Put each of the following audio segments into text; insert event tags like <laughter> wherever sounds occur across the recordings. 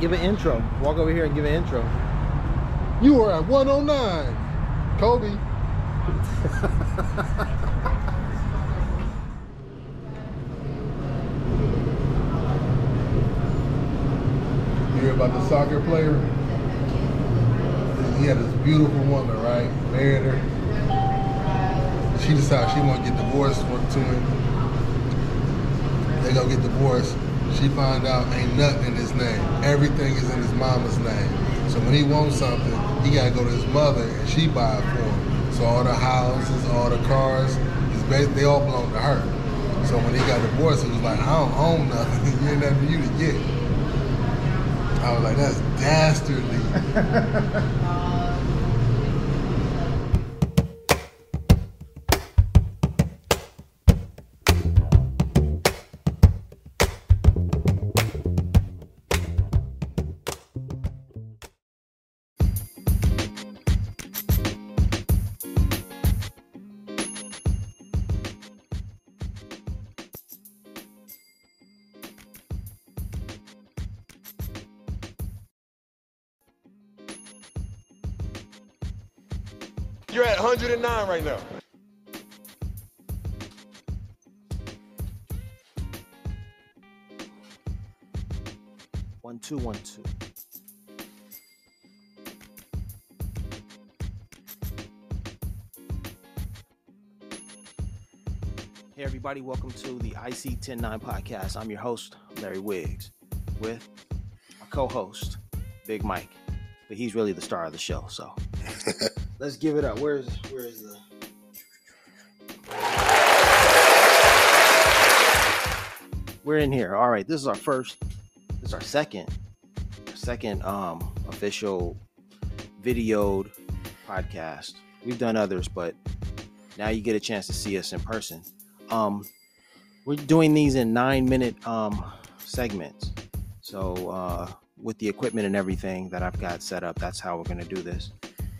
Give an intro. Walk over here and give an intro. You are at 109. Kobe. you hear about the soccer player? He had this beautiful woman, right? Married her. She decided she want to get divorced to him. They go get divorced. She find out ain't nothing in his name. Everything is in his mama's name. So when he wants something, he gotta go to his mother and she buy it for him. So all the houses, all the cars, they all belong to her. So when he got divorced, he was like, I don't own nothing. <laughs> you ain't nothing for you to get. I was like, that's dastardly. <laughs> You're at 109 right now. One two one two. Hey everybody, welcome to the IC 109 podcast. I'm your host, Larry Wiggs, with my co-host, Big Mike. But he's really the star of the show, so <laughs> let's give it up. Where's where's the We're in here. All right, this is our first this is our second second um official videoed podcast. We've done others, but now you get a chance to see us in person. Um we're doing these in 9 minute um segments. So uh with the equipment and everything that I've got set up, that's how we're going to do this.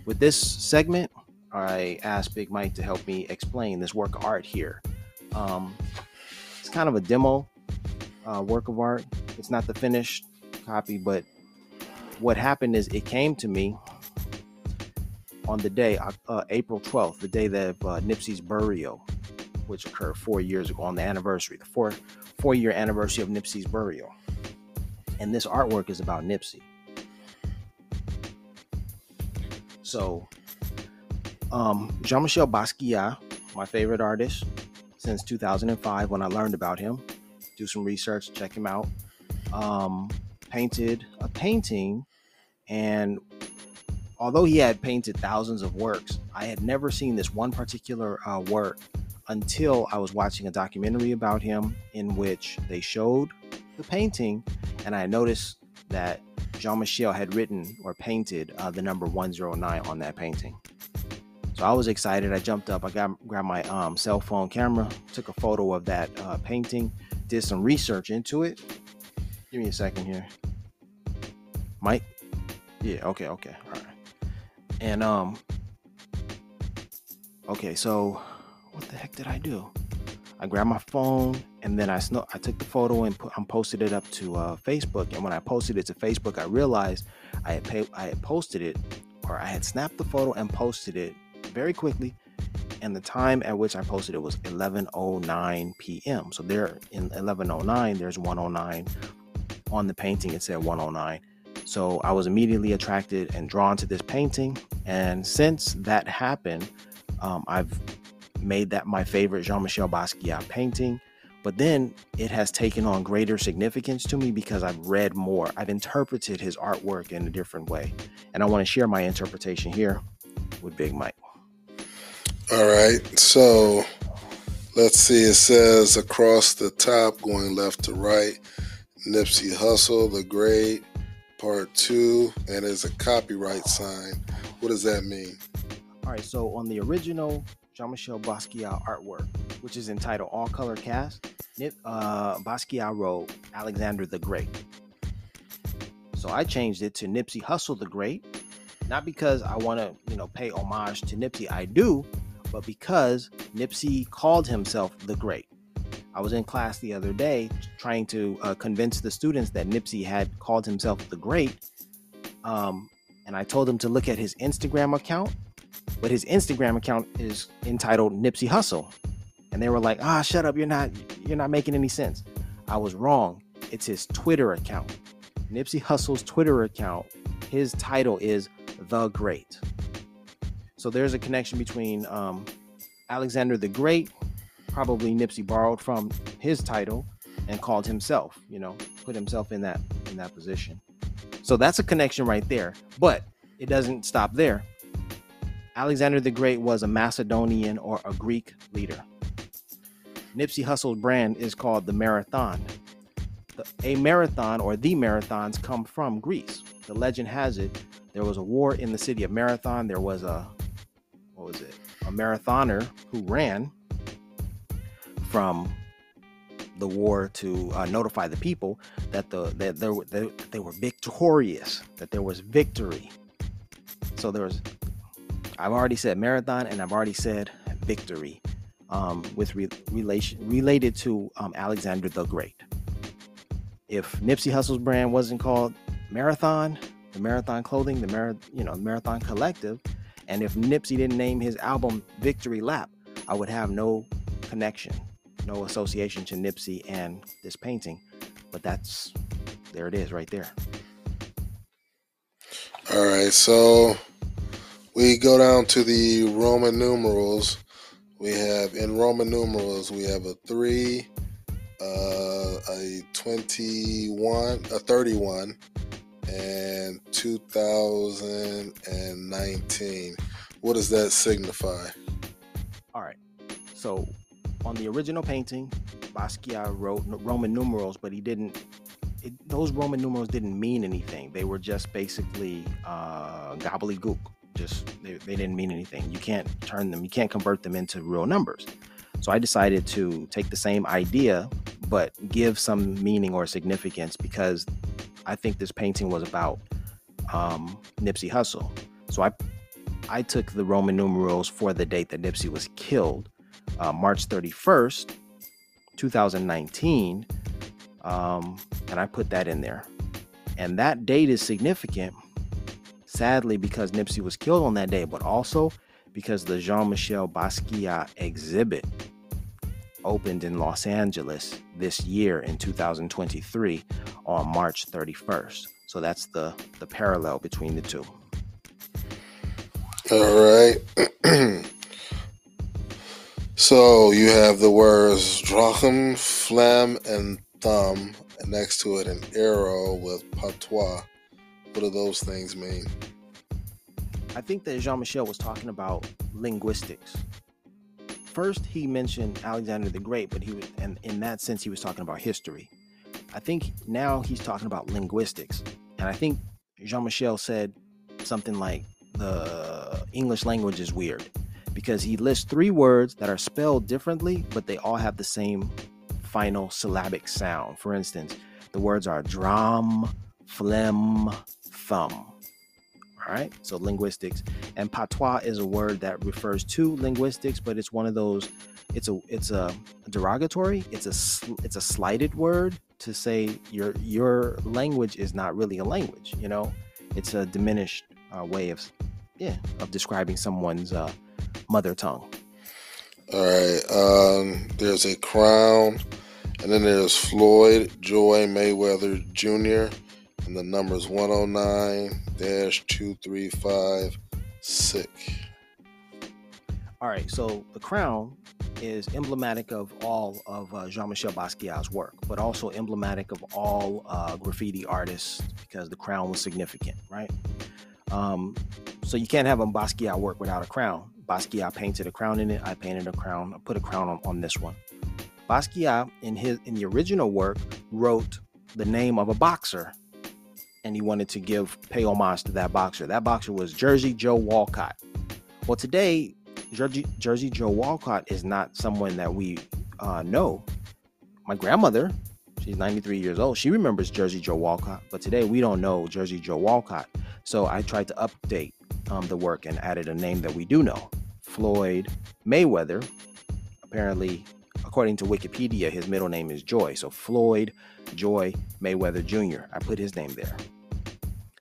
With this segment, I asked Big Mike to help me explain this work of art here. Um, it's kind of a demo uh, work of art. It's not the finished copy, but what happened is it came to me on the day, uh, April 12th, the day that uh, Nipsey's burial, which occurred four years ago on the anniversary, the four four year anniversary of Nipsey's burial. And this artwork is about Nipsey. So, um, Jean Michel Basquiat, my favorite artist since 2005 when I learned about him, do some research, check him out. Um, painted a painting, and although he had painted thousands of works, I had never seen this one particular uh, work until I was watching a documentary about him in which they showed the painting and I noticed that Jean Michel had written or painted uh, the number 109 on that painting. So I was excited. I jumped up. I got grabbed my um, cell phone camera, took a photo of that uh, painting, did some research into it. Give me a second here, Mike. Yeah. Okay. Okay. All right. And um. Okay. So, what the heck did I do? I grabbed my phone and then I sno- I took the photo and put, um, posted it up to uh, Facebook. And when I posted it to Facebook, I realized I had pay- I had posted it or I had snapped the photo and posted it very quickly. And the time at which I posted it was 11:09 p.m. So there in 11:09, there's 109 on the painting. It said 109. So I was immediately attracted and drawn to this painting. And since that happened, um, I've made that my favorite Jean Michel Basquiat painting. But then it has taken on greater significance to me because I've read more. I've interpreted his artwork in a different way. And I want to share my interpretation here with Big Mike. All right. So let's see. It says across the top, going left to right, Nipsey Hussle, The Great, Part 2, and there's a copyright sign. What does that mean? All right. So on the original Jean Michel Basquiat artwork, which is entitled All Color Cast. Uh, Basquiat wrote Alexander the Great. So I changed it to Nipsey Hussle the Great, not because I want to, you know, pay homage to Nipsey. I do, but because Nipsey called himself the Great. I was in class the other day trying to uh, convince the students that Nipsey had called himself the Great. Um, and I told them to look at his Instagram account, but his Instagram account is entitled Nipsey Hussle. And they were like, "Ah, shut up! You're not you're not making any sense." I was wrong. It's his Twitter account. Nipsey Hussle's Twitter account. His title is The Great. So there's a connection between um, Alexander the Great, probably Nipsey borrowed from his title and called himself, you know, put himself in that in that position. So that's a connection right there. But it doesn't stop there. Alexander the Great was a Macedonian or a Greek leader. Nipsey Hussle's brand is called the Marathon. A marathon or the marathons come from Greece. The legend has it there was a war in the city of Marathon. There was a what was it? A marathoner who ran from the war to uh, notify the people that the that they, that they were victorious, that there was victory. So there was, I've already said marathon, and I've already said victory, um, with re- relation related to um, Alexander the Great. If Nipsey Hussle's brand wasn't called Marathon, the Marathon Clothing, the Mar- you know Marathon Collective, and if Nipsey didn't name his album Victory Lap, I would have no connection, no association to Nipsey and this painting. But that's there it is right there. All right, so we go down to the Roman numerals. We have in Roman numerals we have a three, uh, a twenty-one, a thirty-one, and 2019. What does that signify? All right. So on the original painting, Basquiat wrote Roman numerals, but he didn't. It, those Roman numerals didn't mean anything. They were just basically uh, gobbledygook. Just they, they didn't mean anything. You can't turn them. You can't convert them into real numbers. So I decided to take the same idea, but give some meaning or significance because I think this painting was about um, Nipsey Hussle. So I I took the Roman numerals for the date that Nipsey was killed, uh, March 31st, 2019, um, and I put that in there. And that date is significant, sadly, because Nipsey was killed on that day, but also because the Jean Michel Basquiat exhibit opened in Los Angeles this year in 2023 on March 31st. So that's the the parallel between the two. All right. <clears throat> so you have the words drachm, flam, and thumb, next to it an arrow with patois. What do those things mean? I think that Jean Michel was talking about linguistics. First, he mentioned Alexander the Great, but he was, and in that sense, he was talking about history. I think now he's talking about linguistics. And I think Jean Michel said something like the English language is weird because he lists three words that are spelled differently, but they all have the same final syllabic sound. For instance, the words are drum, phlegm, thumb. All right, so linguistics and patois is a word that refers to linguistics, but it's one of those. It's a it's a derogatory. It's a it's a slighted word to say your your language is not really a language. You know, it's a diminished uh, way of yeah of describing someone's uh, mother tongue. All right. Um, there's a crown, and then there's Floyd Joy Mayweather Jr. and the number is 109 235 sick. All right, so the crown is emblematic of all of uh, Jean-Michel Basquiat's work, but also emblematic of all uh, graffiti artists because the crown was significant, right? Um, so you can't have a Basquiat work without a crown. Basquiat painted a crown in it. I painted a crown. I put a crown on, on this one. Basquiat, in his in the original work, wrote the name of a boxer, and he wanted to give pay homage to that boxer. That boxer was Jersey Joe Walcott. Well, today Jersey, Jersey Joe Walcott is not someone that we uh, know. My grandmother, she's 93 years old, she remembers Jersey Joe Walcott, but today we don't know Jersey Joe Walcott. So I tried to update um, the work and added a name that we do know Floyd Mayweather. Apparently, according to Wikipedia, his middle name is Joy. So Floyd Joy Mayweather Jr. I put his name there.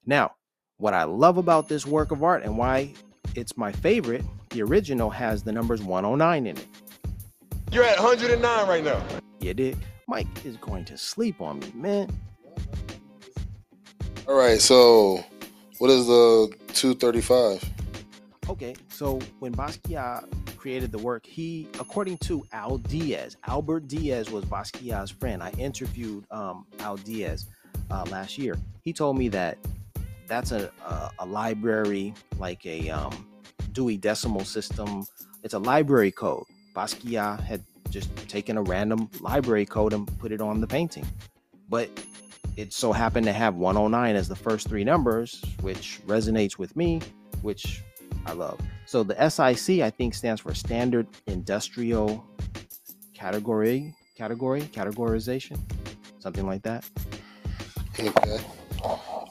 Now, what I love about this work of art and why it's my favorite, the original has the numbers 109 in it. You're at 109 right now. You did. Mike is going to sleep on me, man. All right, so what is the 235? Okay, so when Basquiat created the work, he, according to Al Diaz, Albert Diaz was Basquiat's friend. I interviewed um, Al Diaz uh, last year. He told me that that's a, a, a library, like a um, Dewey Decimal System. It's a library code. Basquiat had just taken a random library code and put it on the painting. But it so happened to have 109 as the first three numbers, which resonates with me, which I love. So the SIC, I think, stands for Standard Industrial Category, category, categorization, something like that. Okay.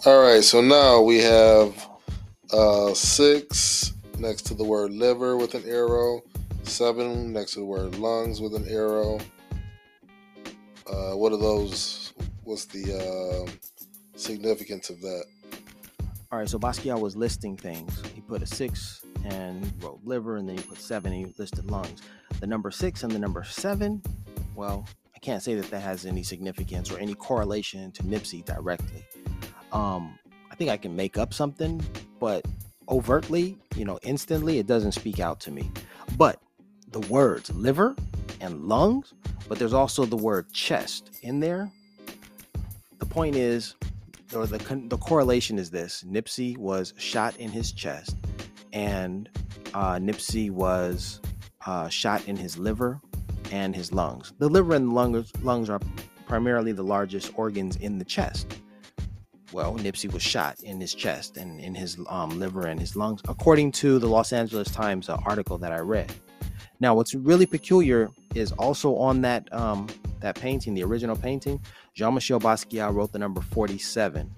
All right, so now we have uh, six next to the word liver with an arrow, seven next to the word lungs with an arrow. Uh, what are those? What's the uh, significance of that? All right, so Basquiat was listing things. He put a six and he wrote liver, and then he put seven and he listed lungs. The number six and the number seven, well, I can't say that that has any significance or any correlation to Nipsey directly. Um, I think I can make up something, but overtly, you know, instantly, it doesn't speak out to me. But the words liver and lungs, but there's also the word chest in there. The point is, or the the correlation is this: Nipsey was shot in his chest, and uh, Nipsey was uh, shot in his liver and his lungs. The liver and lungs lungs are primarily the largest organs in the chest. Well, Nipsey was shot in his chest and in his um, liver and his lungs, according to the Los Angeles Times uh, article that I read. Now, what's really peculiar is also on that um, that painting, the original painting, Jean-Michel Basquiat wrote the number 47.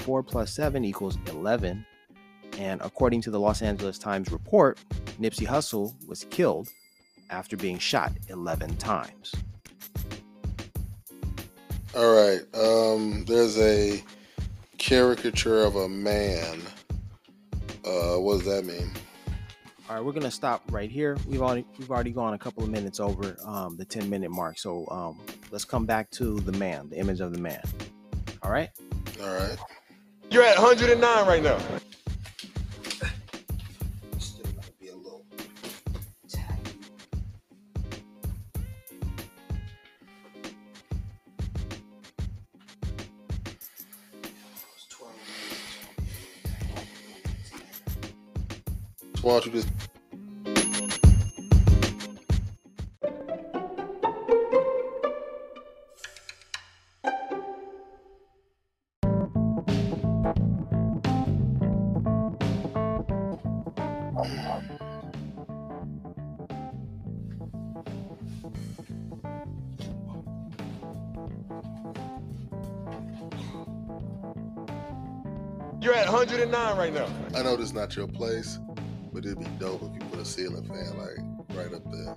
4 plus 7 equals 11. And according to the Los Angeles Times report, Nipsey Hussle was killed after being shot 11 times. All right. Um, there's a caricature of a man. Uh, what does that mean? All right, we're gonna stop right here. We've already we've already gone a couple of minutes over um, the 10 minute mark. So um, let's come back to the man, the image of the man. All right. All right. You're at 109 right now. Why don't you just You're at 109 right now. I know this is not your place, but it'd be dope if you put a ceiling fan like right up there.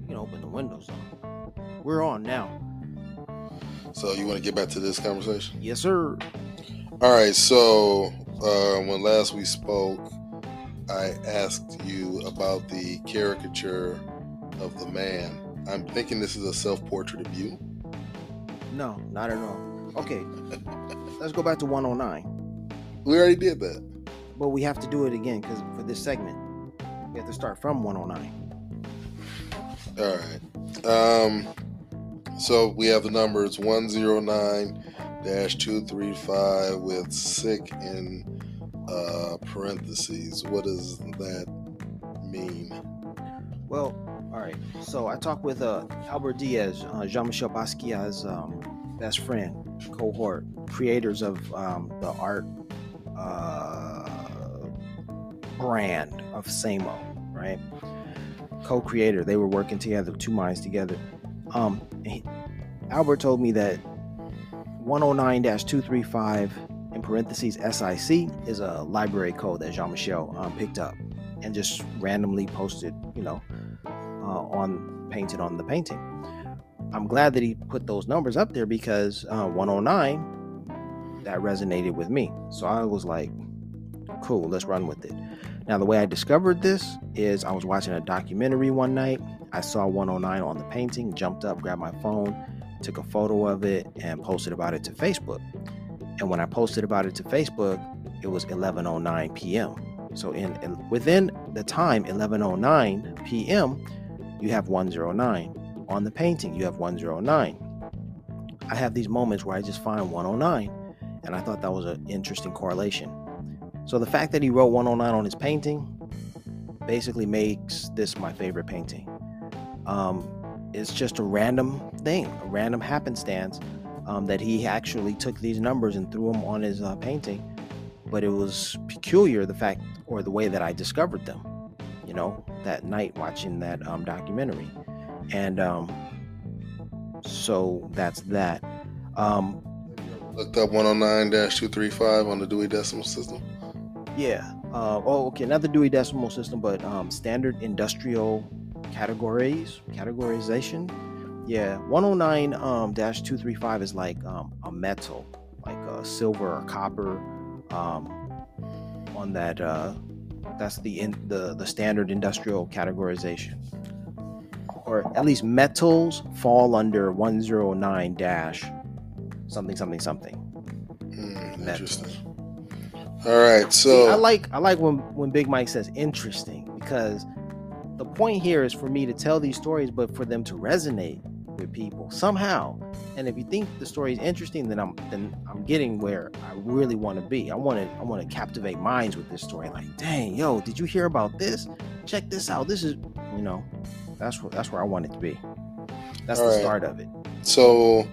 You can open the windows though. We're on now. So you want to get back to this conversation? Yes, sir. All right. So uh, when last we spoke, I asked you about the caricature of the man. I'm thinking this is a self-portrait of you. No, not at all. Okay, <laughs> let's go back to 109. We already did that. But we have to do it again because for this segment, we have to start from 109. All right. Um, so we have the numbers 109 235 with sick in uh, parentheses. What does that mean? Well, all right. So I talked with uh, Albert Diaz, uh, Jean-Michel Basquiat's um, best friend, cohort, creators of um, the art uh, brand of SAMO, right? Co-creator. They were working together, two minds together. Um, he- Albert told me that 109-235 in parentheses SIC is a library code that Jean-Michel um, picked up and just randomly posted, you know, uh, on painted on the painting. I'm glad that he put those numbers up there because uh, 109 that resonated with me. So I was like, cool, let's run with it. Now, the way I discovered this is I was watching a documentary one night. I saw 109 on the painting, jumped up, grabbed my phone, took a photo of it, and posted about it to Facebook. And when I posted about it to Facebook, it was 11:09 p.m. So in, in within the time 11:09 p.m., you have 109 on the painting. You have 109. I have these moments where I just find 109, and I thought that was an interesting correlation. So the fact that he wrote 109 on his painting basically makes this my favorite painting. Um, it's just a random thing, a random happenstance um, that he actually took these numbers and threw them on his uh, painting. But it was peculiar the fact or the way that I discovered them, you know, that night watching that um, documentary. And um, so that's that. Um, Looked up 109-235 on the Dewey Decimal System. Yeah. Uh, oh, okay. Not the Dewey Decimal System, but um, standard industrial categories, categorization. Yeah, 109 um, dash 235 is like um, a metal, like a silver or copper. Um, on that, uh, that's the in, the the standard industrial categorization, or at least metals fall under 109 dash something something something. Metals. interesting. All right, so I like I like when when Big Mike says interesting because the point here is for me to tell these stories, but for them to resonate with people somehow. And if you think the story is interesting, then I'm then I'm getting where I really want to be. I want to I want to captivate minds with this story. Like, dang, yo, did you hear about this? Check this out. This is you know, that's what that's where I want it to be. That's All the right. start of it. So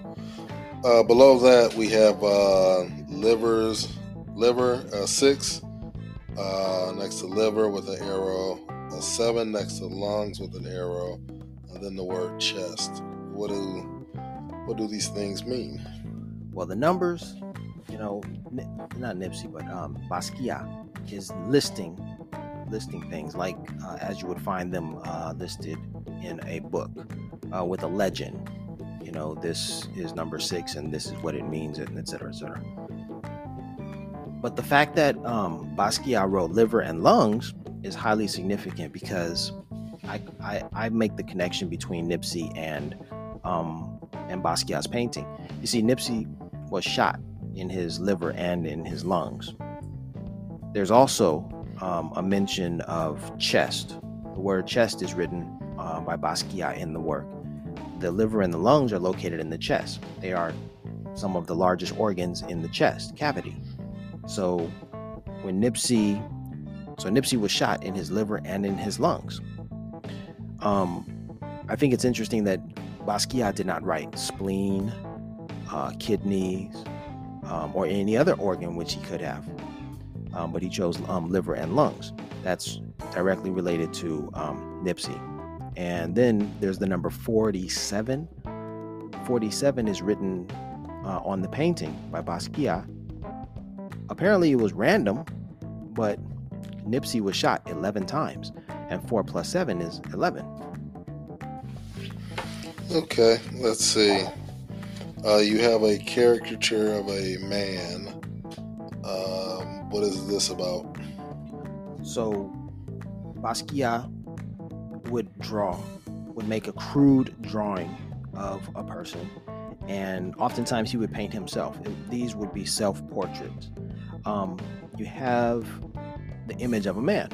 uh, below that we have uh, livers, liver uh, six uh, next to liver with an arrow, a seven next to lungs with an arrow, and then the word chest. What do what do these things mean? Well, the numbers, you know, not Nipsey, but um, Basquiat is listing listing things like uh, as you would find them uh, listed in a book uh, with a legend. You know, this is number six, and this is what it means, and et cetera, et cetera. But the fact that um, Basquiat wrote liver and lungs is highly significant because I, I, I make the connection between Nipsey and um, and Basquiat's painting. You see, Nipsey was shot in his liver and in his lungs. There's also um, a mention of chest. The word chest is written uh, by Basquiat in the work. The liver and the lungs are located in the chest. They are some of the largest organs in the chest cavity. So when Nipsey, so Nipsey was shot in his liver and in his lungs. Um, I think it's interesting that Basquiat did not write spleen, uh, kidneys, um, or any other organ which he could have, um, but he chose um, liver and lungs. That's directly related to um, Nipsey. And then there's the number 47. 47 is written uh, on the painting by Basquiat. Apparently, it was random, but Nipsey was shot 11 times, and 4 plus 7 is 11. Okay, let's see. Uh, you have a caricature of a man. Um, what is this about? So Basquiat would draw, would make a crude drawing of a person, and oftentimes he would paint himself. These would be self portraits. Um, you have the image of a man,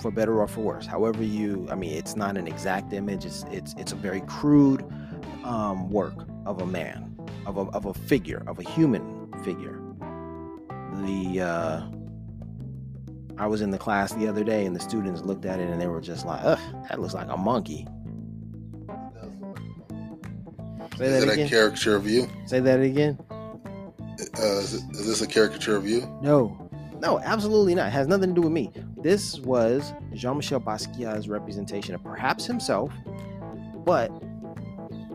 for better or for worse. However, you, I mean, it's not an exact image. It's it's it's a very crude um, work of a man, of a of a figure, of a human figure. The uh, I was in the class the other day, and the students looked at it and they were just like, "Ugh, that looks like a monkey." Say Is that it a again. caricature of you? Say that again. Uh, is, it, is this a caricature of you? No, no, absolutely not. It has nothing to do with me. This was Jean-Michel Basquiat's representation of perhaps himself, but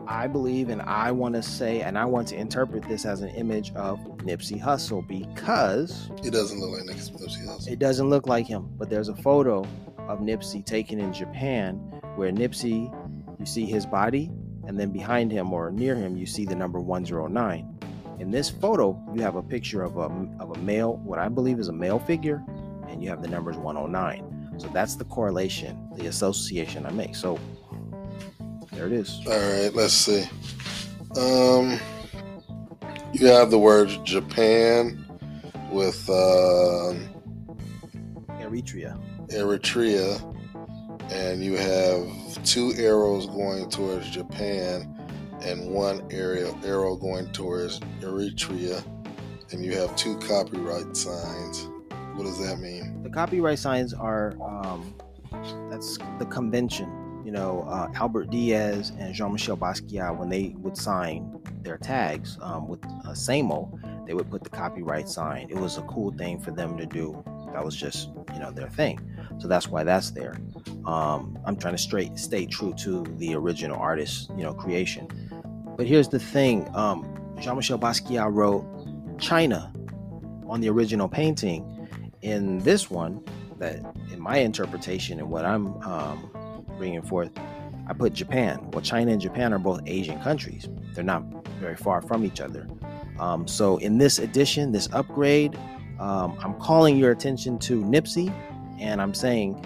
I believe and I want to say and I want to interpret this as an image of Nipsey Hussle because It doesn't look like Nipsey Hussle. it doesn't look like him. But there's a photo of Nipsey taken in Japan where Nipsey, you see his body, and then behind him or near him, you see the number 109. In this photo, you have a picture of a, of a male, what I believe is a male figure, and you have the numbers 109. So that's the correlation, the association I make. So there it is. All right, let's see. Um, you have the word Japan with uh, Eritrea. Eritrea, and you have two arrows going towards Japan and one area arrow going towards Eritrea, and you have two copyright signs. What does that mean? The copyright signs are um, that's the convention. You know, uh, Albert Diaz and Jean-Michel Basquiat, when they would sign their tags um, with uh, SAMO, they would put the copyright sign. It was a cool thing for them to do. That was just, you know, their thing. So that's why that's there. Um, I'm trying to straight stay true to the original artist, you know, creation. But here's the thing: um, Jean-Michel Basquiat wrote China on the original painting. In this one, that in my interpretation and what I'm um, bringing forth, I put Japan. Well, China and Japan are both Asian countries. They're not very far from each other. Um, so in this edition, this upgrade, um, I'm calling your attention to Nipsey, and I'm saying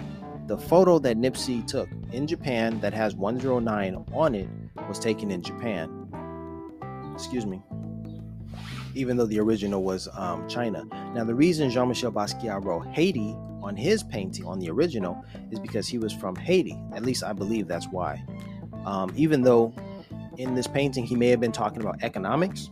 the photo that Nipsey took in Japan that has 109 on it was taken in Japan. Excuse me. Even though the original was um, China. Now, the reason Jean Michel Basquiat wrote Haiti on his painting on the original is because he was from Haiti. At least I believe that's why. Um, even though in this painting he may have been talking about economics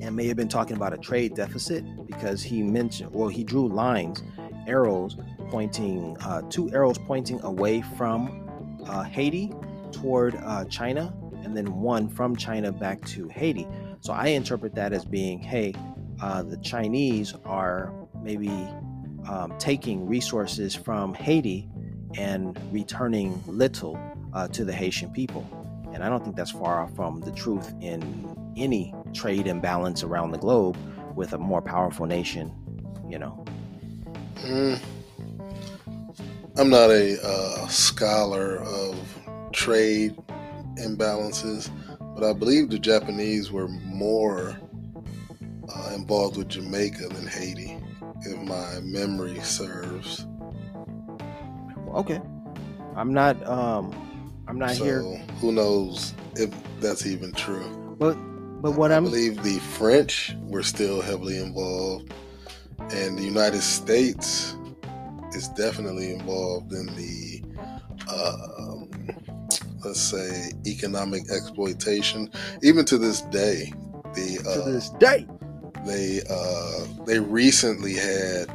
and may have been talking about a trade deficit because he mentioned, well, he drew lines, arrows pointing, uh, two arrows pointing away from uh, Haiti toward uh, China, and then one from China back to Haiti. So I interpret that as being, hey, uh, the Chinese are maybe um, taking resources from Haiti and returning little uh, to the Haitian people. And I don't think that's far off from the truth in any trade imbalance around the globe with a more powerful nation, you know. Mm. I'm not a uh, scholar of trade imbalances, but I believe the Japanese were more uh, involved with Jamaica than Haiti, if my memory serves. Okay, I'm not. Um, I'm not so, here. Who knows if that's even true? But but what I I'm believe the French were still heavily involved, and the United States is definitely involved in the, uh, let's say, economic exploitation. Even to this day, the to uh, this day. they uh, they recently had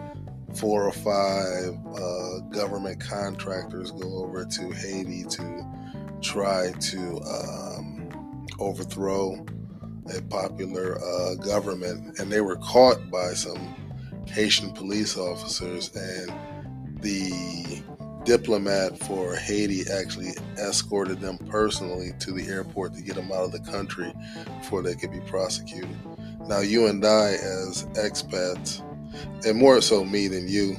four or five uh, government contractors go over to Haiti to try to um, overthrow a popular uh, government, and they were caught by some Haitian police officers, and the diplomat for Haiti actually escorted them personally to the airport to get them out of the country before they could be prosecuted. Now, you and I, as expats, and more so me than you,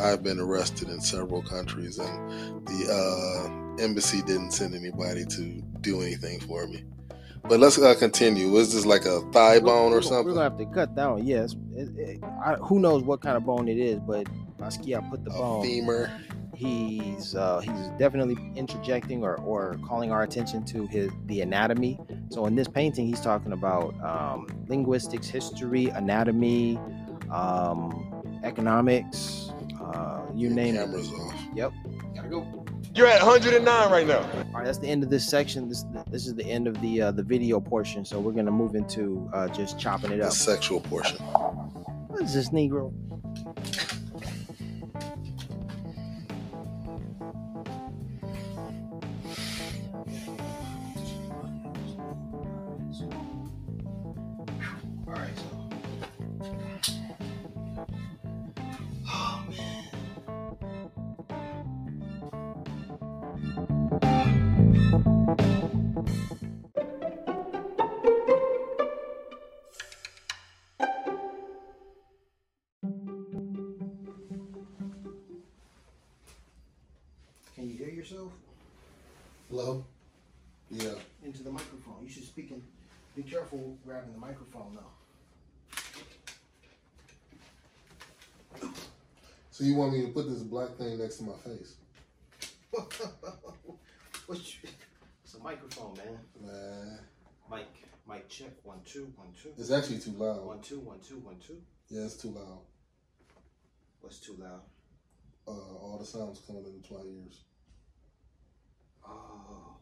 I've been arrested in several countries, and the uh, embassy didn't send anybody to do anything for me. But let's uh, continue. Was this like a thigh bone or something? We're gonna have to cut that one. Yes, It- it- I, who knows what kind of bone it is, but Basquiat put the A bone. femur. He's uh, he's definitely interjecting or, or calling our attention to his the anatomy. So in this painting, he's talking about um, linguistics, history, anatomy, um, economics, uh, you name it. Yep. Gotta go. You're at 109 right now. All right, that's the end of this section. This this is the end of the uh, the video portion. So we're gonna move into uh, just chopping it The up. sexual portion. What is this Negro? Hello? Yeah. into the microphone. You should speak in. Be careful grabbing the microphone though. So you want me to put this black thing next to my face? <laughs> What's your, it's a microphone, man. Man, Mic, mic check. One two, one two, it's actually too loud. one two, one two, one two. Yeah, it's too loud. What's too loud? Uh, all the sounds coming into my ears. Oh,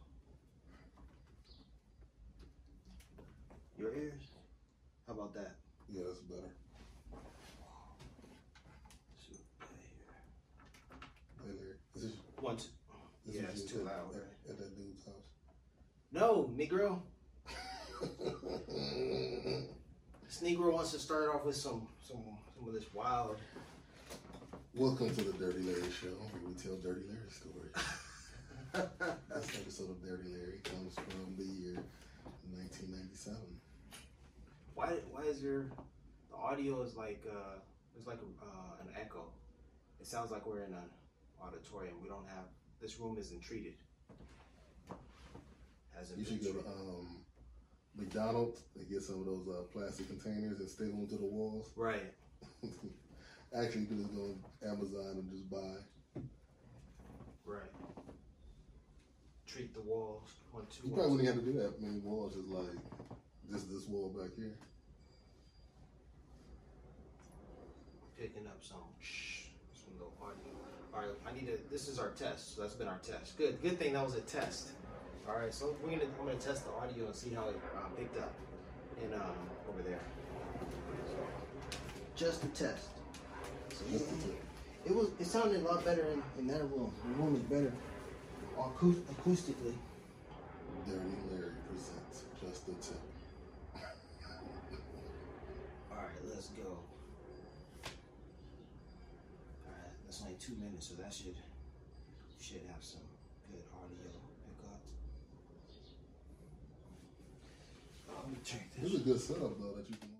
your ears. How about that? Yeah, that's better. Hey, Larry, is this, One two. this Yeah, it's too at- loud, At, at that dude's house. No, Negro. <laughs> This Negro wants to start off with some some some of this wild. Welcome to the Dirty Larry Show, where we tell Dirty Larry stories. <laughs> this episode of Dirty Larry comes from the year 1997. why why is there the audio is like uh it's like uh, an echo. It sounds like we're in an auditorium. We don't have this room isn't treated. Hasn't You should go to um, McDonald's and get some of those uh, plastic containers and stick them to the walls. right. <laughs> Actually, you can just go on Amazon and just buy. Right. Treat the walls. One two. You probably wouldn't have to do that many walls, just like just this wall back here. picking up some shh, some little audio. All right, I need to. This is our test. So that's been our test. Good. Good thing that was a test. All right, so we're gonna. I'm gonna test the audio and see how it uh, picked up in um over there. So, just a test. So Just the tip. it was. It sounded a lot better in, in that room. The room is better acou- acoustically. Dirty Larry presents just the tip. <laughs> All right, let's go. All right, that's only two minutes, so that should should have some good audio pickup. Let me check This This is a good setup though that you can.